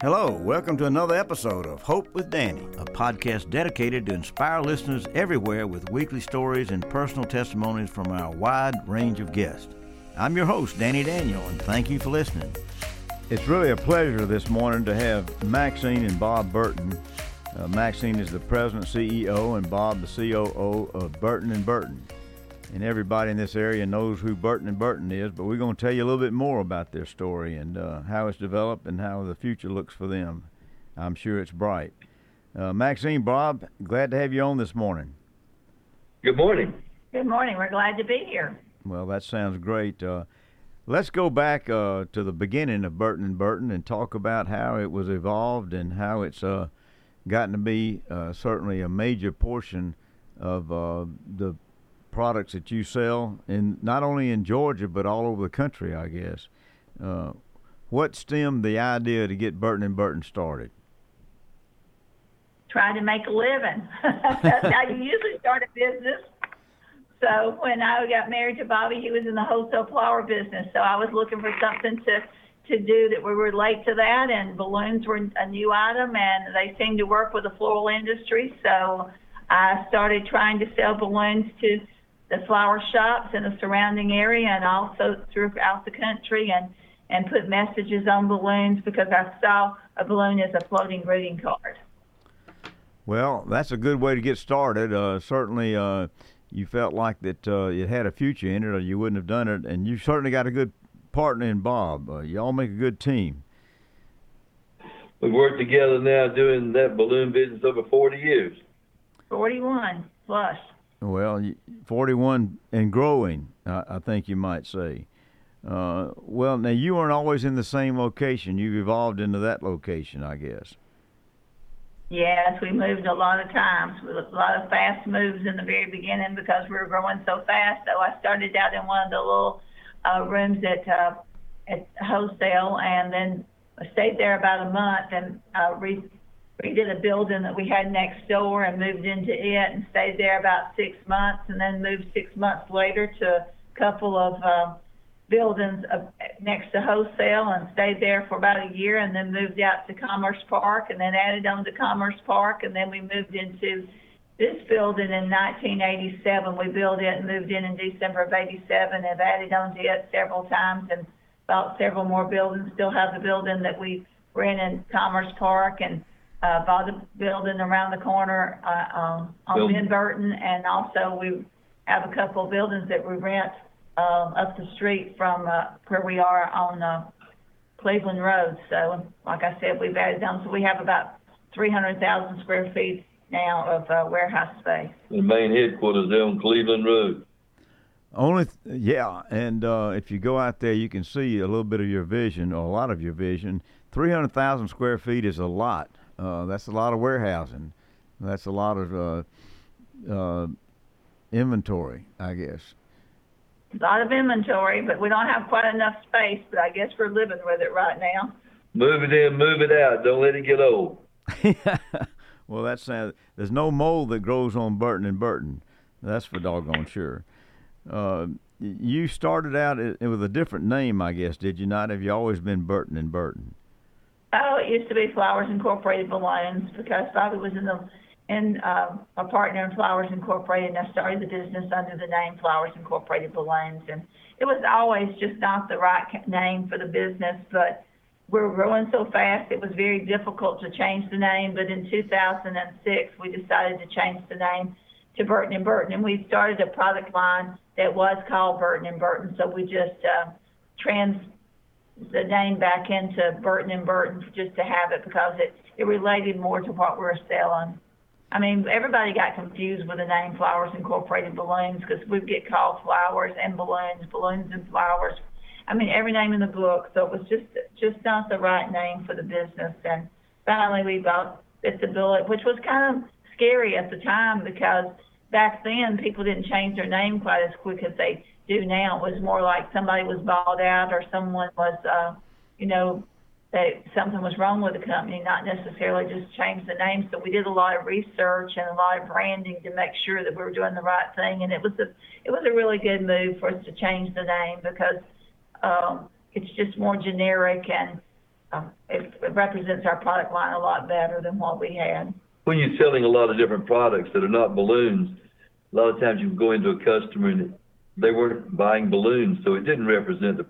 Hello, welcome to another episode of Hope with Danny, a podcast dedicated to inspire listeners everywhere with weekly stories and personal testimonies from our wide range of guests. I'm your host, Danny Daniel, and thank you for listening. It's really a pleasure this morning to have Maxine and Bob Burton. Uh, Maxine is the president, CEO, and Bob the COO of Burton and Burton. And everybody in this area knows who Burton and Burton is, but we're going to tell you a little bit more about their story and uh, how it's developed and how the future looks for them. I'm sure it's bright. Uh, Maxine, Bob, glad to have you on this morning. Good morning. Good morning. We're glad to be here. Well, that sounds great. Uh, Let's go back uh, to the beginning of Burton and Burton and talk about how it was evolved and how it's uh, gotten to be uh, certainly a major portion of uh, the products that you sell, in not only in Georgia but all over the country, I guess. Uh, what stemmed the idea to get Burton and Burton started? Trying to make a living. That's how you usually start a business. So when I got married to Bobby, he was in the wholesale flower business. So I was looking for something to to do that would relate to that, and balloons were a new item, and they seemed to work with the floral industry. So I started trying to sell balloons to the flower shops in the surrounding area, and also throughout the country, and and put messages on balloons because I saw a balloon as a floating greeting card. Well, that's a good way to get started. Uh, certainly. Uh, you felt like that uh, it had a future in it, or you wouldn't have done it. And you certainly got a good partner in Bob. Uh, y'all make a good team. We've worked together now doing that balloon business over 40 years. 41 plus. Well, 41 and growing, I think you might say. Uh, well, now you weren't always in the same location. You've evolved into that location, I guess. Yes, we moved a lot of times. With a lot of fast moves in the very beginning because we were growing so fast. So I started out in one of the little uh, rooms at uh, at wholesale, and then stayed there about a month and uh, re- redid a building that we had next door and moved into it and stayed there about six months, and then moved six months later to a couple of uh, buildings next to wholesale and stayed there for about a year and then moved out to Commerce Park and then added on to Commerce Park and then we moved into this building in 1987. We built it and moved in in December of 87 have added on to it several times and bought several more buildings. Still have the building that we ran in Commerce Park and uh, bought a building around the corner uh, um, on Ben Burton and also we have a couple of buildings that we rent um, up the street from uh, where we are on uh, Cleveland Road. So, like I said, we've added them. So we have about 300,000 square feet now of uh, warehouse space. The main headquarters there on Cleveland Road. Only, th- yeah, and uh, if you go out there, you can see a little bit of your vision, or a lot of your vision. Three hundred thousand square feet is a lot. Uh, that's a lot of warehousing. That's a lot of uh, uh inventory, I guess a lot of inventory, but we don't have quite enough space. But I guess we're living with it right now. Move it in, move it out. Don't let it get old. well, that's uh, there's no mold that grows on Burton and Burton. That's for doggone sure. Uh, you started out with a different name, I guess, did you not? Have you always been Burton and Burton? Oh, it used to be Flowers Incorporated Balloons because Bobby was in the and uh, a partner in Flowers Incorporated, and I started the business under the name Flowers Incorporated Balloons. And it was always just not the right name for the business, but we were growing so fast it was very difficult to change the name. But in 2006, we decided to change the name to Burton and Burton, and we started a product line that was called Burton and Burton. So we just uh, trans the name back into Burton and Burton just to have it because it it related more to what we were selling. I mean, everybody got confused with the name Flowers Incorporated Balloons because we get called flowers and balloons, balloons and flowers. I mean, every name in the book. So it was just just not the right name for the business. And finally, we bought bit the bullet, which was kind of scary at the time because back then people didn't change their name quite as quick as they do now. It was more like somebody was bought out or someone was, uh, you know, that something was wrong with the company, not necessarily just change the name. So we did a lot of research and a lot of branding to make sure that we were doing the right thing. And it was a it was a really good move for us to change the name because um, it's just more generic and um, it, it represents our product line a lot better than what we had. When you're selling a lot of different products that are not balloons, a lot of times you go into a customer and they weren't buying balloons, so it didn't represent the.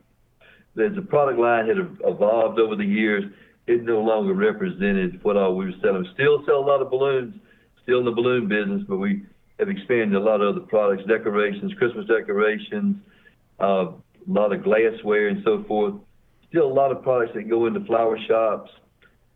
As the product line had evolved over the years, it no longer represented what all we were selling. Still sell a lot of balloons, still in the balloon business, but we have expanded a lot of other products, decorations, Christmas decorations, uh, a lot of glassware and so forth. Still a lot of products that go into flower shops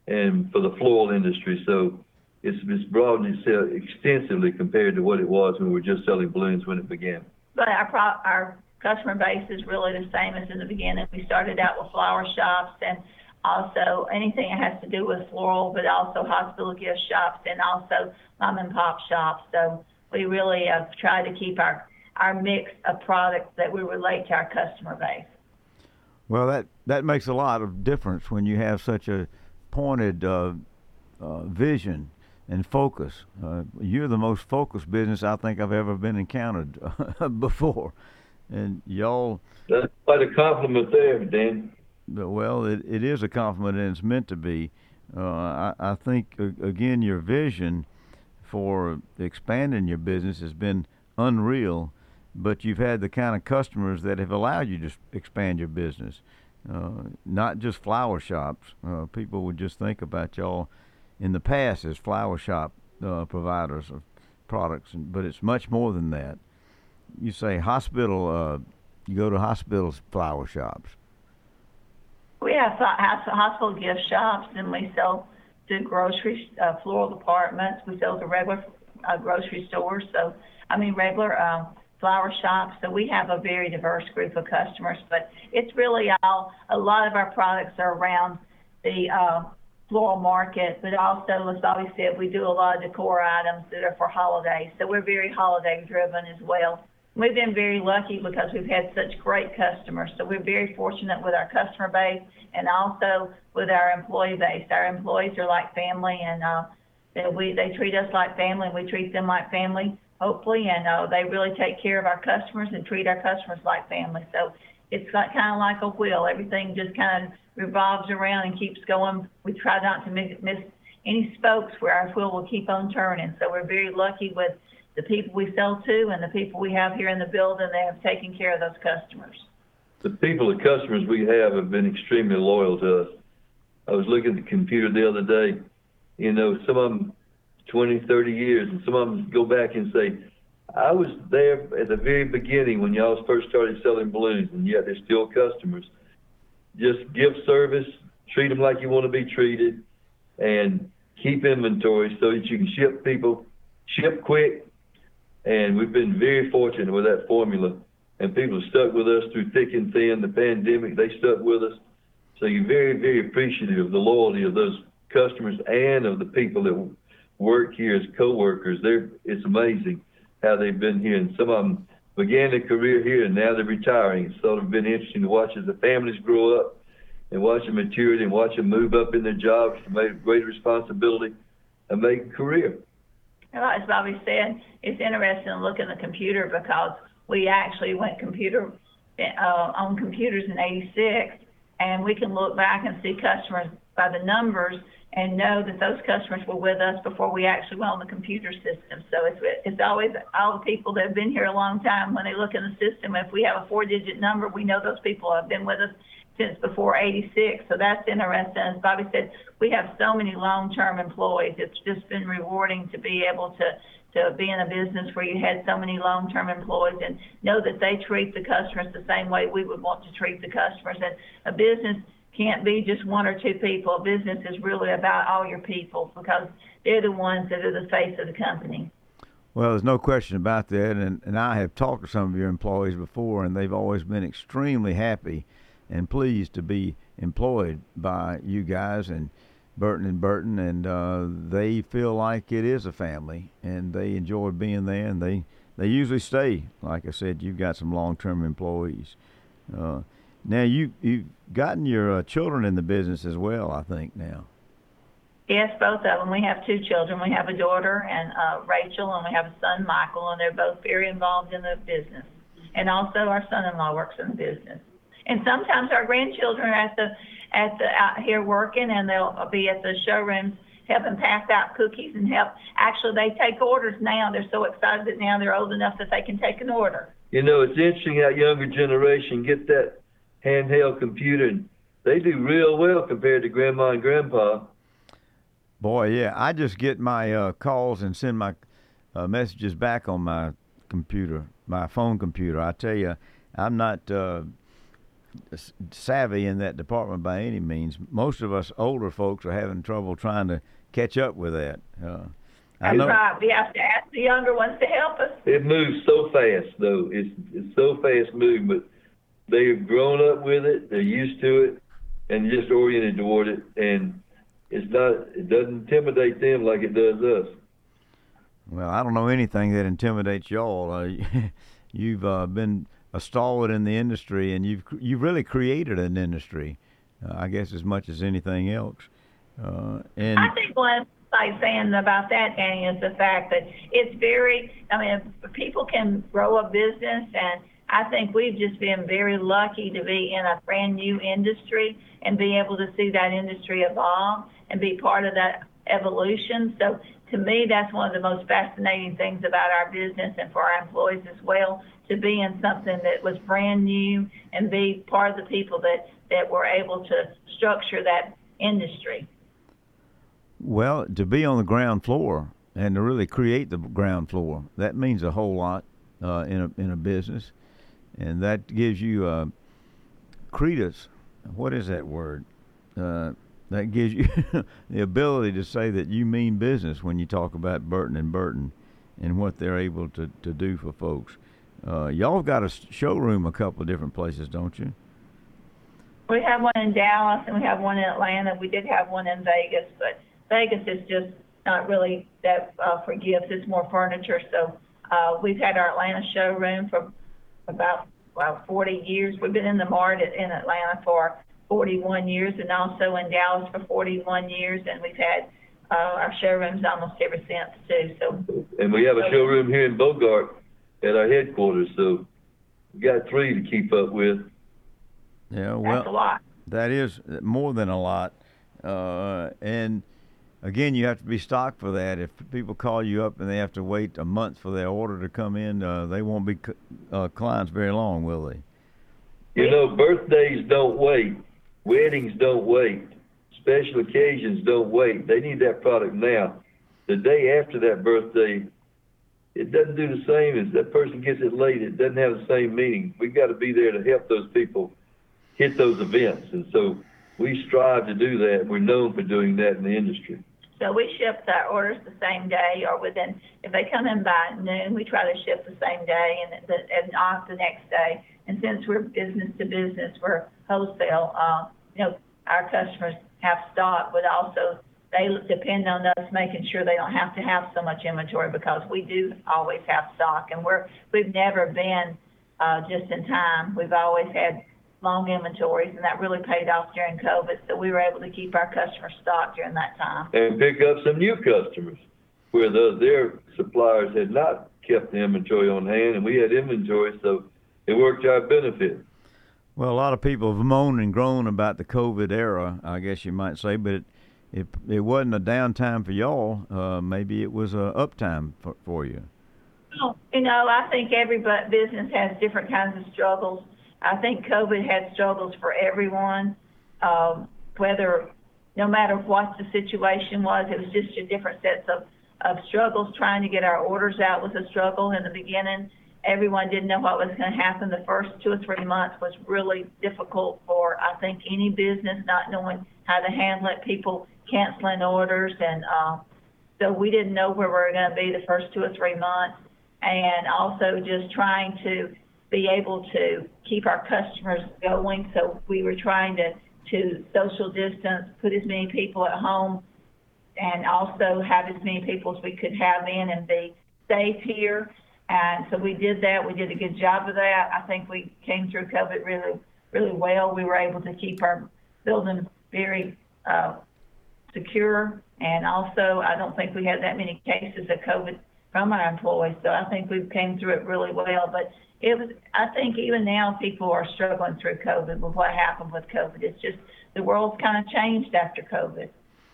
and for the floral industry. So it's, it's broadened itself extensively compared to what it was when we were just selling balloons when it began. But our pro, our customer base is really the same as in the beginning. We started out with flower shops and also anything that has to do with floral, but also hospital gift shops and also mom and pop shops. So we really have tried to keep our, our mix of products that we relate to our customer base. Well, that, that makes a lot of difference when you have such a pointed uh, uh, vision and focus. Uh, you're the most focused business I think I've ever been encountered before, and y'all. That's quite a compliment there, Dan. Well, it, it is a compliment, and it's meant to be. Uh, I, I think again, your vision for expanding your business has been unreal, but you've had the kind of customers that have allowed you to expand your business. Uh, not just flower shops. Uh, people would just think about y'all in the past as flower shop uh, providers of products, but it's much more than that. You say hospital, uh, you go to hospitals, flower shops. We have hospital gift shops, and we sell to grocery uh, floral departments. We sell to regular uh, grocery stores. So, I mean, regular um, flower shops. So we have a very diverse group of customers. But it's really all. A lot of our products are around the uh, floral market, but also, as Bobby said, we do a lot of decor items that are for holidays. So we're very holiday driven as well. We've been very lucky because we've had such great customers. So we're very fortunate with our customer base and also with our employee base. Our employees are like family and uh, they, we, they treat us like family and we treat them like family, hopefully. And uh, they really take care of our customers and treat our customers like family. So it's kind of like a wheel. Everything just kind of revolves around and keeps going. We try not to miss, any spokes where our wheel will keep on turning. So we're very lucky with the people we sell to and the people we have here in the building. They have taken care of those customers. The people, the customers we have, have been extremely loyal to us. I was looking at the computer the other day. You know, some of them 20, 30 years, and some of them go back and say, I was there at the very beginning when y'all first started selling balloons, and yet they're still customers just give service, treat them like you want to be treated, and keep inventory so that you can ship people, ship quick. And we've been very fortunate with that formula. And people have stuck with us through thick and thin. The pandemic, they stuck with us. So you're very, very appreciative of the loyalty of those customers and of the people that work here as co-workers. It's amazing how they've been here. And some of them began their career here and now they're retiring. It's sort of been interesting to watch as the families grow up and watch them mature and watch them move up in their jobs to make greater responsibility and make a career. as Bobby said, it's interesting to look in the computer because we actually went computer uh, on computers in '86, and we can look back and see customers by the numbers and know that those customers were with us before we actually went on the computer system. So it's it's always all the people that have been here a long time. When they look in the system, if we have a four-digit number, we know those people have been with us since before 86. So that's interesting. As Bobby said, we have so many long-term employees. It's just been rewarding to be able to to be in a business where you had so many long-term employees and know that they treat the customers the same way we would want to treat the customers. And a business can't be just one or two people. Business is really about all your people because they're the ones that are the face of the company. Well, there's no question about that, and, and I have talked to some of your employees before, and they've always been extremely happy and pleased to be employed by you guys and Burton and Burton, and uh, they feel like it is a family, and they enjoy being there, and they they usually stay. Like I said, you've got some long-term employees. Uh, now you you've gotten your uh, children in the business as well, I think now. Yes, both of them. We have two children. We have a daughter and uh, Rachel, and we have a son, Michael, and they're both very involved in the business. And also, our son-in-law works in the business. And sometimes our grandchildren are at the at the, out here working and they'll be at the showrooms helping pass out cookies and help. Actually, they take orders now. They're so excited that now they're old enough that they can take an order. You know, it's interesting how younger generation get that handheld computer and they do real well compared to grandma and grandpa. Boy, yeah, I just get my uh, calls and send my uh, messages back on my computer, my phone computer. I tell you, I'm not uh, savvy in that department by any means. Most of us older folks are having trouble trying to catch up with that. Uh, I know. Right. We have to ask the younger ones to help us. It moves so fast, though. It's it's so fast moving, but they've grown up with it. They're used to it, and just oriented toward it. And it's not. It doesn't intimidate them like it does us. Well, I don't know anything that intimidates y'all. Uh, you've uh, been a stalwart in the industry, and you've you've really created an industry, uh, I guess, as much as anything else. Uh, and I think one like saying about that, Danny, is the fact that it's very. I mean, people can grow a business, and I think we've just been very lucky to be in a brand new industry and be able to see that industry evolve and be part of that evolution. So to me, that's one of the most fascinating things about our business and for our employees as well, to be in something that was brand new and be part of the people that, that were able to structure that industry. Well, to be on the ground floor and to really create the ground floor, that means a whole lot uh, in, a, in a business. And that gives you uh, credence. What is that word? Uh, that gives you the ability to say that you mean business when you talk about Burton and Burton and what they're able to, to do for folks. Uh, y'all have got a showroom a couple of different places, don't you? We have one in Dallas and we have one in Atlanta. We did have one in Vegas, but Vegas is just not really that uh, for gifts. It's more furniture. So uh, we've had our Atlanta showroom for about well 40 years. We've been in the mart in Atlanta for 41 years and also in Dallas for 41 years. And we've had uh, our showrooms almost ever since too. So. And we have a showroom here in Bogart at our headquarters. So we got three to keep up with. Yeah, well, That's a lot. That is more than a lot. Uh, and again, you have to be stocked for that. If people call you up and they have to wait a month for their order to come in, uh, they won't be uh, clients very long, will they? You know, birthdays don't wait. Weddings don't wait. Special occasions don't wait. They need that product now. The day after that birthday, it doesn't do the same as that person gets it late. It doesn't have the same meaning. We've got to be there to help those people hit those events. And so we strive to do that. We're known for doing that in the industry. So we ship our orders the same day or within, if they come in by noon, we try to ship the same day and, the, and not the next day. And since we're business to business, we're wholesale, uh, you know, our customers have stock, but also they depend on us making sure they don't have to have so much inventory because we do always have stock and we're, we've never been, uh, just in time. We've always had long inventories and that really paid off during COVID. So we were able to keep our customers stocked during that time. And pick up some new customers where the, their suppliers had not kept the inventory on hand and we had inventory. So it worked to our benefit. Well, a lot of people have moaned and groaned about the COVID era, I guess you might say, but it it, it wasn't a downtime for y'all. Uh, maybe it was a uptime for, for you. Well, you know, I think every business has different kinds of struggles. I think COVID had struggles for everyone, um, whether no matter what the situation was, it was just a different sets of, of struggles. Trying to get our orders out was a struggle in the beginning everyone didn't know what was going to happen. The first two or three months was really difficult for, I think, any business, not knowing how to handle it, people canceling orders. And uh, so we didn't know where we were going to be the first two or three months. And also just trying to be able to keep our customers going. So we were trying to, to social distance, put as many people at home, and also have as many people as we could have in and be safe here. And so we did that. We did a good job of that. I think we came through COVID really, really well. We were able to keep our building very uh, secure. And also, I don't think we had that many cases of COVID from our employees. So I think we came through it really well. But it was, I think even now people are struggling through COVID with what happened with COVID. It's just the world's kind of changed after COVID.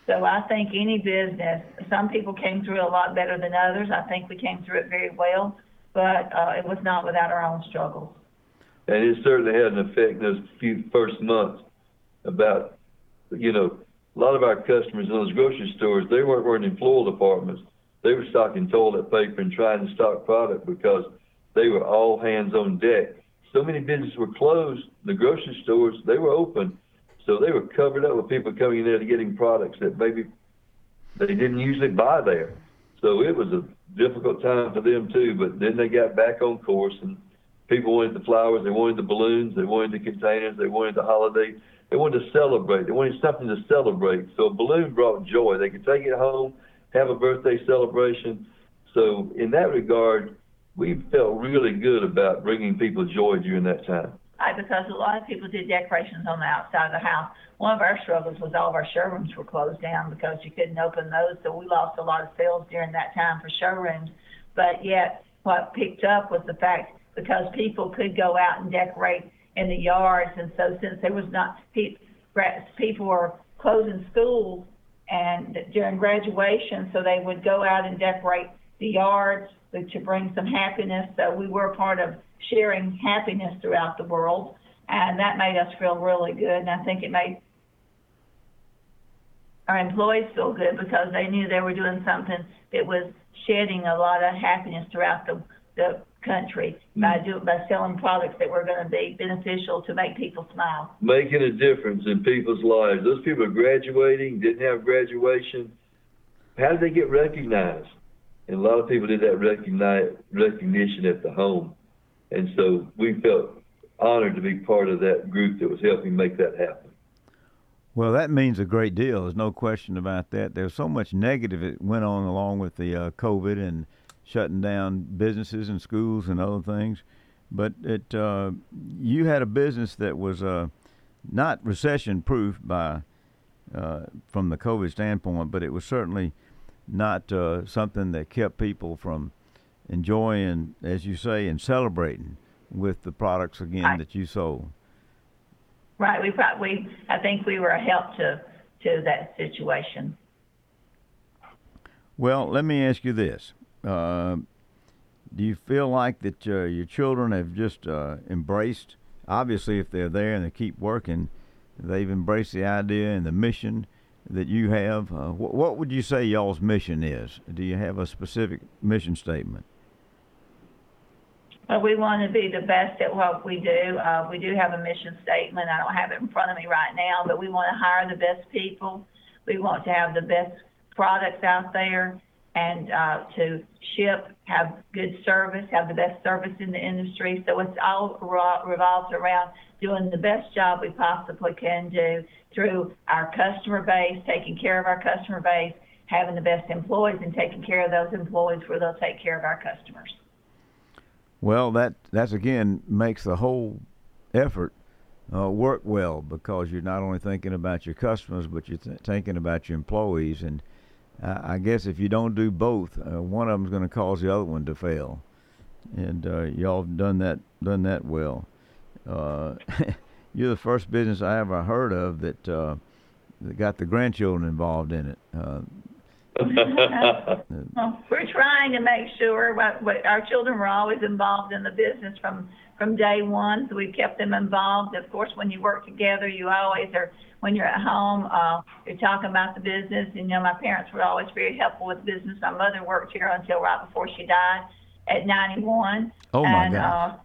So I think any business, some people came through a lot better than others. I think we came through it very well, but uh, it was not without our own struggles. And it certainly had an effect in those few first months about, you know, a lot of our customers in those grocery stores, they weren't running floral departments. They were stocking toilet paper and trying to stock product because they were all hands on deck. So many businesses were closed. The grocery stores, they were open so they were covered up with people coming in there to getting products that maybe they didn't usually buy there. So it was a difficult time for them too. But then they got back on course, and people wanted the flowers, they wanted the balloons, they wanted the containers, they wanted the holiday, they wanted to celebrate, they wanted something to celebrate. So a balloon brought joy. They could take it home, have a birthday celebration. So in that regard, we felt really good about bringing people joy during that time because a lot of people did decorations on the outside of the house. One of our struggles was all of our showrooms were closed down because you couldn't open those, so we lost a lot of sales during that time for showrooms. But yet, what picked up was the fact because people could go out and decorate in the yards, and so since there was not people were closing schools and during graduation, so they would go out and decorate the yards uh, to bring some happiness. So we were part of sharing happiness throughout the world. And that made us feel really good. And I think it made our employees feel good because they knew they were doing something that was shedding a lot of happiness throughout the, the country mm-hmm. by doing, by selling products that were going to be beneficial to make people smile. Making a difference in people's lives. Those people are graduating, didn't have graduation. How did they get recognized? And a lot of people did that recognize, recognition at the home. And so we felt honored to be part of that group that was helping make that happen. Well, that means a great deal. There's no question about that. There's so much negative that went on along with the uh, COVID and shutting down businesses and schools and other things. But it, uh, you had a business that was uh, not recession proof by uh, from the COVID standpoint, but it was certainly not uh, something that kept people from enjoying, as you say, and celebrating with the products again right. that you sold. Right. We we I think we were a help to to that situation. Well, let me ask you this: uh, Do you feel like that uh, your children have just uh, embraced? Obviously, if they're there and they keep working, they've embraced the idea and the mission that you have. Uh, wh- what would you say y'all's mission is? Do you have a specific mission statement? But we want to be the best at what we do. Uh, we do have a mission statement. I don't have it in front of me right now, but we want to hire the best people. We want to have the best products out there and uh, to ship, have good service, have the best service in the industry. So it's all revolves around doing the best job we possibly can do through our customer base, taking care of our customer base, having the best employees, and taking care of those employees where they'll take care of our customers. Well, that that's again makes the whole effort uh, work well because you're not only thinking about your customers, but you're th- thinking about your employees. And uh, I guess if you don't do both, uh, one of them's going to cause the other one to fail. And uh, y'all have done that done that well. Uh, you're the first business I ever heard of that uh, that got the grandchildren involved in it. well, we're trying to make sure what, what our children were always involved in the business from from day one, so we've kept them involved. Of course, when you work together, you always are. When you're at home, uh, you're talking about the business. And, you know, my parents were always very helpful with business. My mother worked here until right before she died at 91. Oh my and, gosh. Uh,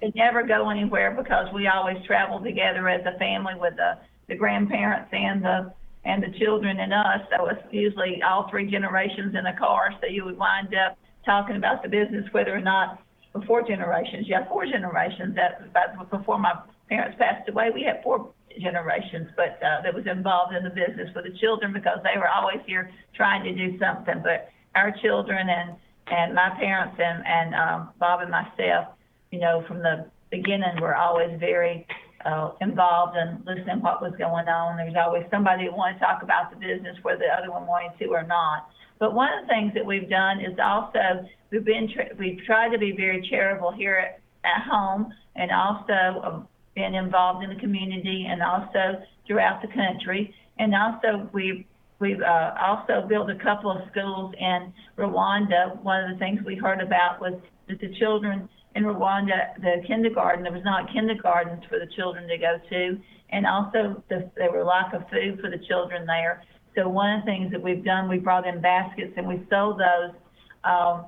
it never go anywhere because we always travel together as a family with the the grandparents and the and the children and us. So it's usually all three generations in a car. So you would wind up talking about the business, whether or not before generations. You have four generations. That, that was before my parents passed away, we had four generations, but uh, that was involved in the business for the children because they were always here trying to do something. But our children and and my parents and and um, Bob and myself, you know, from the beginning, were always very uh, involved and listening what was going on. There was always somebody that wanted to talk about the business, whether the other one wanted to or not. But one of the things that we've done is also we've been tra- we've tried to be very charitable here at, at home, and also um, been involved in the community, and also throughout the country. And also we've we've uh, also built a couple of schools in Rwanda. One of the things we heard about was that the children in Rwanda, the kindergarten, there was not kindergartens for the children to go to, and also the, there were lack of food for the children there. So one of the things that we've done, we brought in baskets and we sold those. Um,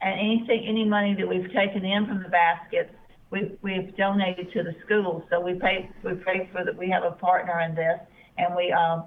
and anything, any money that we've taken in from the baskets, we've, we've donated to the schools. So we pay, we pay for that. we have a partner in this, and we, um,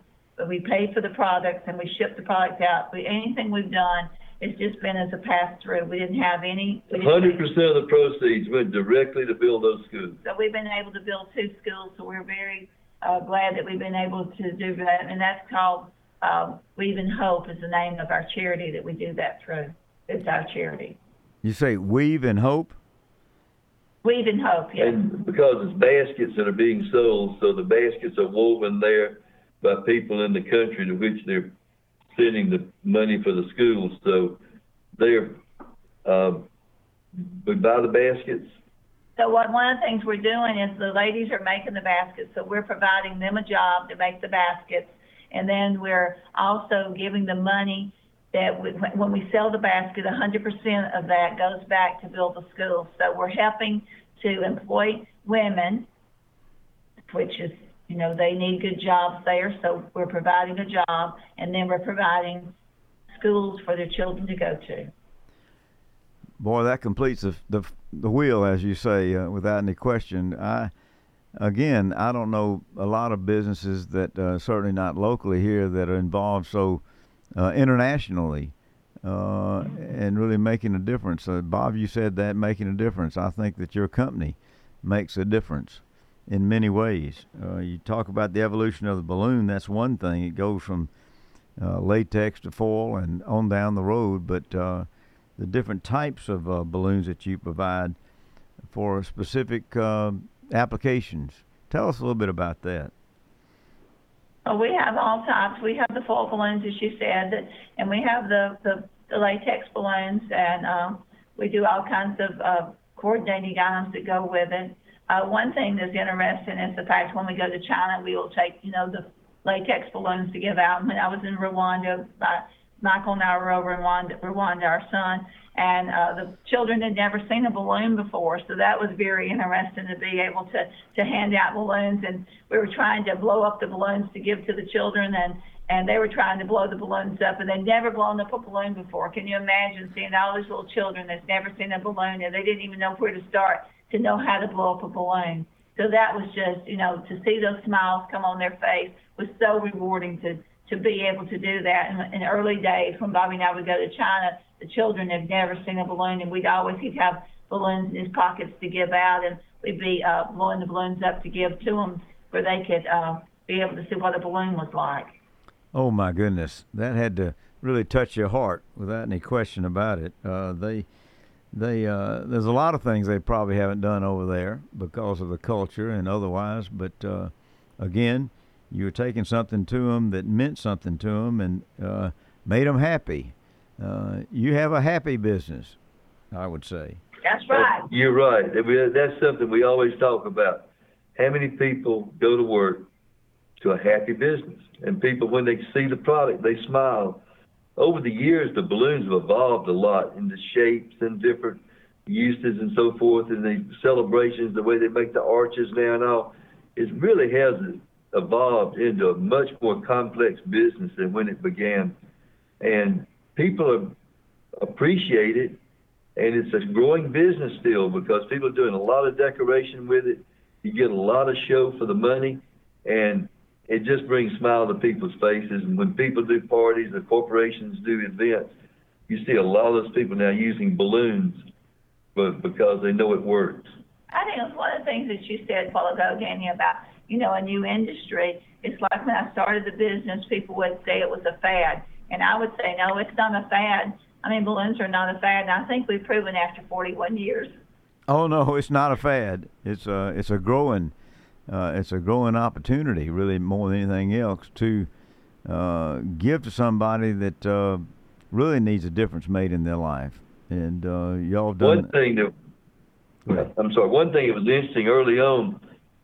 we pay for the products and we ship the products out. We, anything we've done, it's just been as a pass-through. We didn't have any. we didn't- Hundred percent of the proceeds went directly to build those schools. So we've been able to build two schools, so we're very uh, glad that we've been able to do that. And that's called, um, Weave and Hope is the name of our charity that we do that through. It's our charity. You say weave and hope? Weave and Hope, yes. And because it's baskets that are being sold, so the baskets are woven there by people in the country to which they're sending the money for the schools. So they're, uh, we buy the baskets, So what, one of the things we're doing is the ladies are making the baskets, so we're providing them a job to make the baskets. And then we're also giving the money that we, when- we sell the basket, hundred percent of that goes back to build the schools. So we're helping to employ women, which is, you know, they need good jobs there, so we're providing a job. And then we're providing schools for their children to go to. Boy, that completes the the, the wheel, as you say, uh, without any question. I again, I don't know a lot of businesses that uh, certainly not locally here that are involved so uh, internationally uh, and really making a difference. Uh, Bob, you said that making a difference. I think that your company makes a difference in many ways. Uh, you talk about the evolution of the balloon. That's one thing. It goes from uh, latex to foil and on down the road, but uh, the different types of uh, balloons that you provide for specific uh, applications. Tell us a little bit about that. Oh, we have all types. We have the foil balloons, as you said, and we have the, the, the latex balloons, and um, we do all kinds of uh, coordinating items that go with it. Uh, one thing that's interesting is the fact when we go to China, we will take, you know, the latex balloons to give out. When I was in Rwanda, uh, Michael and I were over in Rwanda, Rwanda our son, and uh, the children had never seen a balloon before, so that was very interesting to be able to to hand out balloons. And we were trying to blow up the balloons to give to the children, and and they were trying to blow the balloons up, and they'd never blown up a balloon before. Can you imagine seeing all these little children that's never seen a balloon, and they didn't even know where to start to know how to blow up a balloon? So that was just, you know, to see those smiles come on their face was so rewarding to to be able to do that. In, early days, when Bobby and I would go to China, the children had never seen a balloon, and we'd always he'd have balloons in his pockets to give out, and we'd be uh, blowing the balloons up to give to them where they could uh, be able to see what a balloon was like. Oh my goodness, that had to really touch your heart without any question about it. Uh, they, they, uh, there's a lot of things they probably haven't done over there because of the culture and otherwise. But uh, again, you were taking something to them that meant something to them and uh, made them happy. Uh, you have a happy business, I would say. That's right. You're right. That's something we always talk about. How many people go to work to a happy business? And people, when they see the product, they smile. Over the years, the balloons have evolved a lot in the shapes and different uses and so forth, and the celebrations, the way they make the arches now and all. It really has evolved into a much more complex business than when it began. And people appreciate it and it's a growing business still because people are doing a lot of decoration with it. You get a lot of show for the money, and it just brings smile to people's faces. And when people do parties, the corporations do events, you see a lot of those people now using balloons, but because they know it works. I think it's one of the things that you said a while ago, Danny, about, you know, a new industry. It's like when I started the business, people would say it was a fad. And I would say, no, it's not a fad. I mean, balloons are not a fad. And I think we've proven after 41 years. Oh no, it's not a fad. It's a it's a growing uh, it's a growing opportunity, really more than anything else, to uh, give to somebody that uh, really needs a difference made in their life. And uh, y'all done. One thing that I'm sorry. One thing that was interesting early on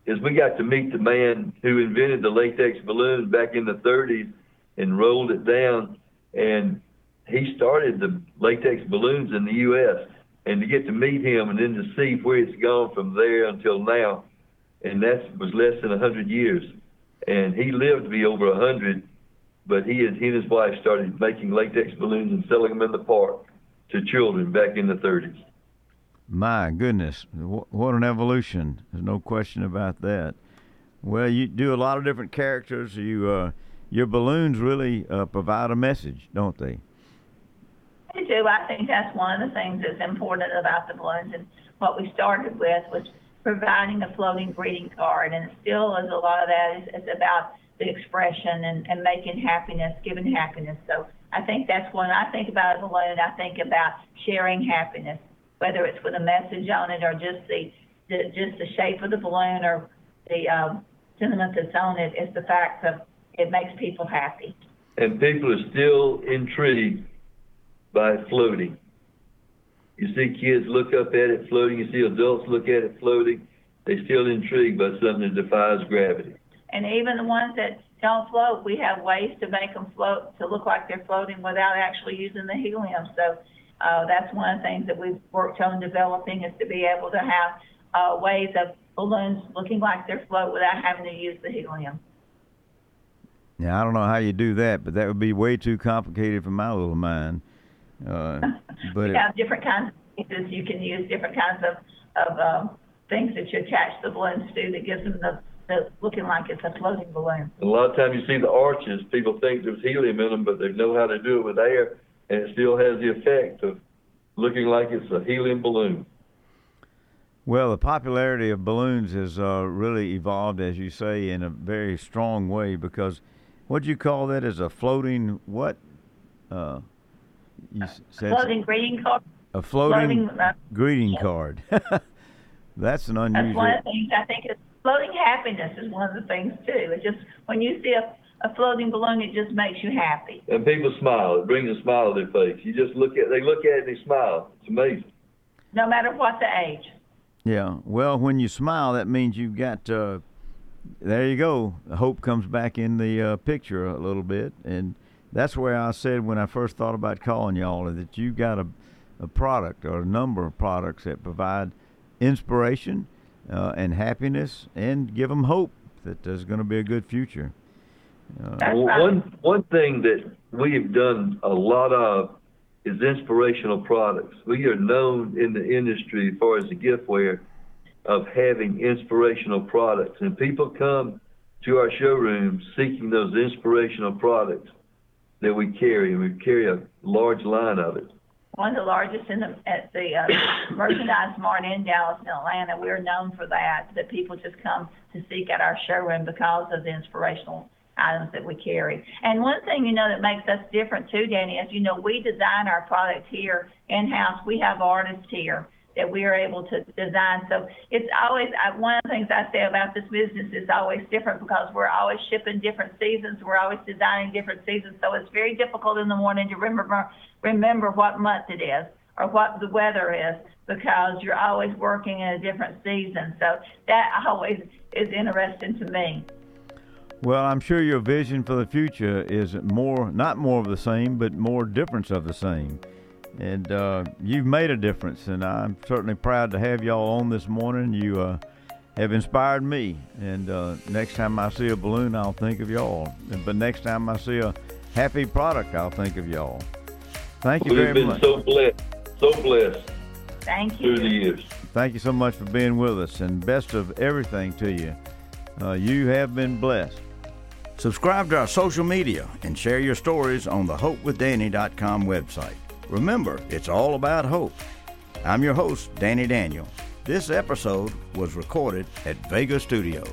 is we got to meet the man who invented the latex balloon back in the 30s and rolled it down, and he started the latex balloons in the U.S. And to get to meet him and then to see where it's gone from there until now, and that was less than 100 years. And he lived to be over 100, but he and, he and his wife started making latex balloons and selling them in the park to children back in the 30s. My goodness, what an evolution! There's no question about that. Well, you do a lot of different characters. You, uh, your balloons really uh, provide a message, don't they? They do. I think that's one of the things that's important about the balloons. And what we started with was providing a floating greeting card, and it still is a lot of that is about the expression and, and making happiness, giving happiness. So I think that's when I think about a balloon, I think about sharing happiness whether it's with a message on it or just the, the just the shape of the balloon or the um, sentiment that's on it. It's the fact of it makes people happy. And people are still intrigued by floating. You see kids look up at it floating. You see adults look at it floating. They're still intrigued by something that defies gravity. And even the ones that don't float, we have ways to make them float to look like they're floating without actually using the helium. So uh, that's one of the things that we've worked on developing is to be able to have uh, ways of balloons looking like they're float without having to use the helium. Yeah, I don't know how you do that, but that would be way too complicated for my little mind. Uh, but we have different kinds of pieces you can use, different kinds of of um, things that you attach the balloons to that gives them the, the looking like it's a floating balloon. A lot of times you see the arches, people think there's helium in them, but they know how to do it with air and it still has the effect of looking like it's a helium balloon. Well, the popularity of balloons has uh, really evolved, as you say, in a very strong way because what do you call that as a floating what? Uh, you said floating greeting card. A floating, floating uh, greeting yeah. card. That's an unusual. That's one of the things I think is floating happiness is one of the things too. It's just when you see a a floating balloon, it just makes you happy. And people smile. It brings a smile to their face. You just look at, they look at it and they smile. It's amazing. No matter what the age. Yeah. Well, when you smile, that means you've got. Uh, there you go. Hope comes back in the uh, picture a little bit, and that's where I said when I first thought about calling y'all that you got a, a product or a number of products that provide inspiration uh, and happiness and give them hope that there's going to be a good future. Uh, one one thing that we have done a lot of is inspirational products. We are known in the industry as far as the giftware of having inspirational products, and people come to our showroom seeking those inspirational products that we carry, and we carry a large line of it. One of the largest in the at the uh, merchandise mart in Dallas and Atlanta. We're known for that. That people just come to seek at our showroom because of the inspirational items that we carry. And one thing, you know, that makes us different too, Danny, is, you know, we design our products here in-house. We have artists here that we are able to design. So it's always, one of the things I say about this business is always different because we're always shipping different seasons. We're always designing different seasons. So it's very difficult in the morning to remember, remember what month it is or what the weather is because you're always working in a different season. So that always is interesting to me. Well, I'm sure your vision for the future is more, not more of the same, but more difference of the same. And uh, you've made a difference, and I'm certainly proud to have y'all on this morning. You uh, have inspired me, and uh, next time I see a balloon, I'll think of y'all. But next time I see a happy product, I'll think of y'all. Thank you We've very much. We've been so blessed, so blessed. Thank you. Through the years. Thank you so much for being with us, and best of everything to you. Uh, you have been blessed. Subscribe to our social media and share your stories on the hopewithdanny.com website. Remember, it's all about hope. I'm your host, Danny Daniel. This episode was recorded at Vega Studios.